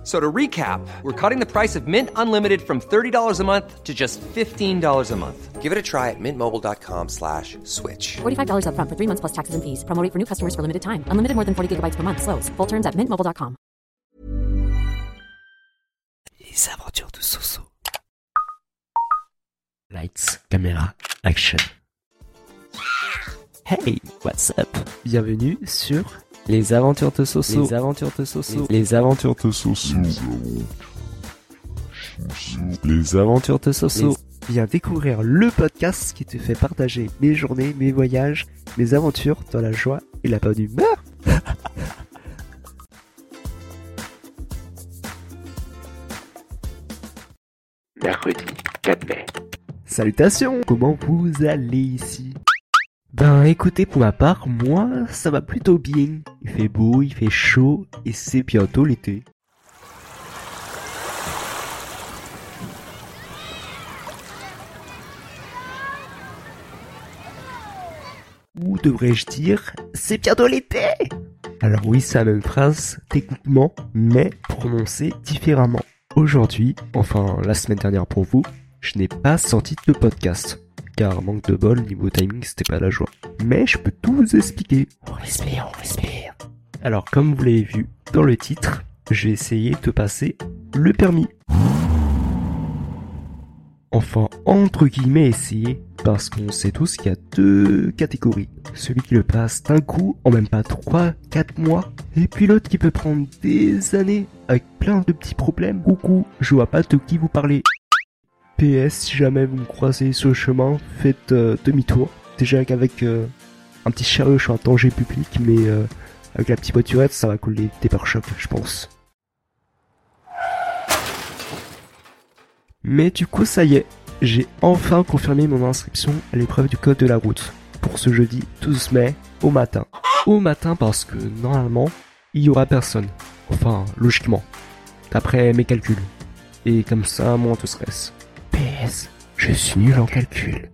F- So to recap, we're cutting the price of Mint Unlimited from $30 a month to just $15 a month. Give it a try at mintmobile.com slash switch. $45 upfront for three months plus taxes and fees. Promo rate for new customers for limited time. Unlimited more than 40 gigabytes per month. Slows. Full terms at mintmobile.com. Les aventures de Soso. Lights, caméra, action. Hey, what's up? Bienvenue sur Les aventures de Soso. Les aventures de Soso. Les aventures de Soso. Les aventures de Soso. Viens découvrir le podcast qui te fait partager mes journées, mes voyages, mes aventures dans la joie et la bonne humeur. Mercredi 4 mai. Salutations Comment vous allez ici? Ben écoutez, pour ma part, moi, ça va plutôt bien. Il fait beau, il fait chaud, et c'est bientôt l'été. Ou devrais-je dire, c'est bientôt l'été? Alors oui, c'est la même phrase, techniquement, mais prononcée différemment. Aujourd'hui, enfin la semaine dernière pour vous, je n'ai pas sorti de podcast. Car manque de bol, niveau timing, c'était pas la joie. Mais je peux tout vous expliquer. On respire, on respire. Alors comme vous l'avez vu dans le titre, j'ai essayé de passer le permis. Enfin, entre guillemets, essayer, parce qu'on sait tous qu'il y a deux catégories. Celui qui le passe d'un coup, en même pas 3, 4 mois, et puis l'autre qui peut prendre des années, avec plein de petits problèmes. Coucou, je vois pas de qui vous parlez. PS, si jamais vous me croisez sur le chemin, faites euh, demi-tour. Déjà qu'avec euh, un petit chariot, je suis un danger public, mais euh, avec la petite voiturette, ça va coller des pare-chocs, je pense. Mais du coup, ça y est, j'ai enfin confirmé mon inscription à l'épreuve du code de la route pour ce jeudi 12 mai au matin. Au matin parce que normalement, il y aura personne. Enfin, logiquement, d'après mes calculs. Et comme ça, moins de stress. Je suis nul en calcul.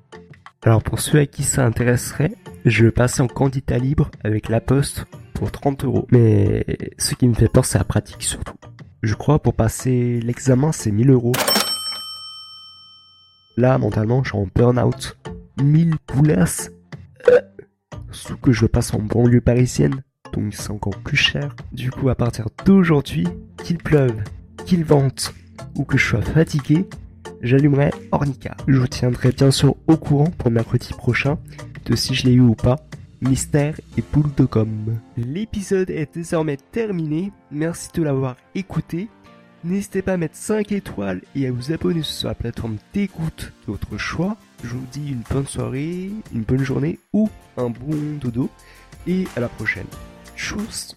Alors pour ceux à qui ça intéresserait, je vais passer en candidat libre avec la poste pour 30 euros. Mais ce qui me fait peur, c'est la pratique surtout. Je crois pour passer l'examen, c'est 1000 euros. Là, mentalement, je suis en burn-out. 1000 poulasses. Euh, Surtout que je passe en banlieue parisienne, donc c'est encore plus cher. Du coup, à partir d'aujourd'hui, qu'il pleuve, qu'il vente, ou que je sois fatigué, j'allumerai Ornica. Je vous tiendrai bien sûr au courant pour mercredi prochain de si je l'ai eu ou pas. Mystère et boule de com. L'épisode est désormais terminé. Merci de l'avoir écouté. N'hésitez pas à mettre 5 étoiles et à vous abonner sur la plateforme d'écoute de votre choix. Je vous dis une bonne soirée, une bonne journée ou un bon dodo. Et à la prochaine. Tchuss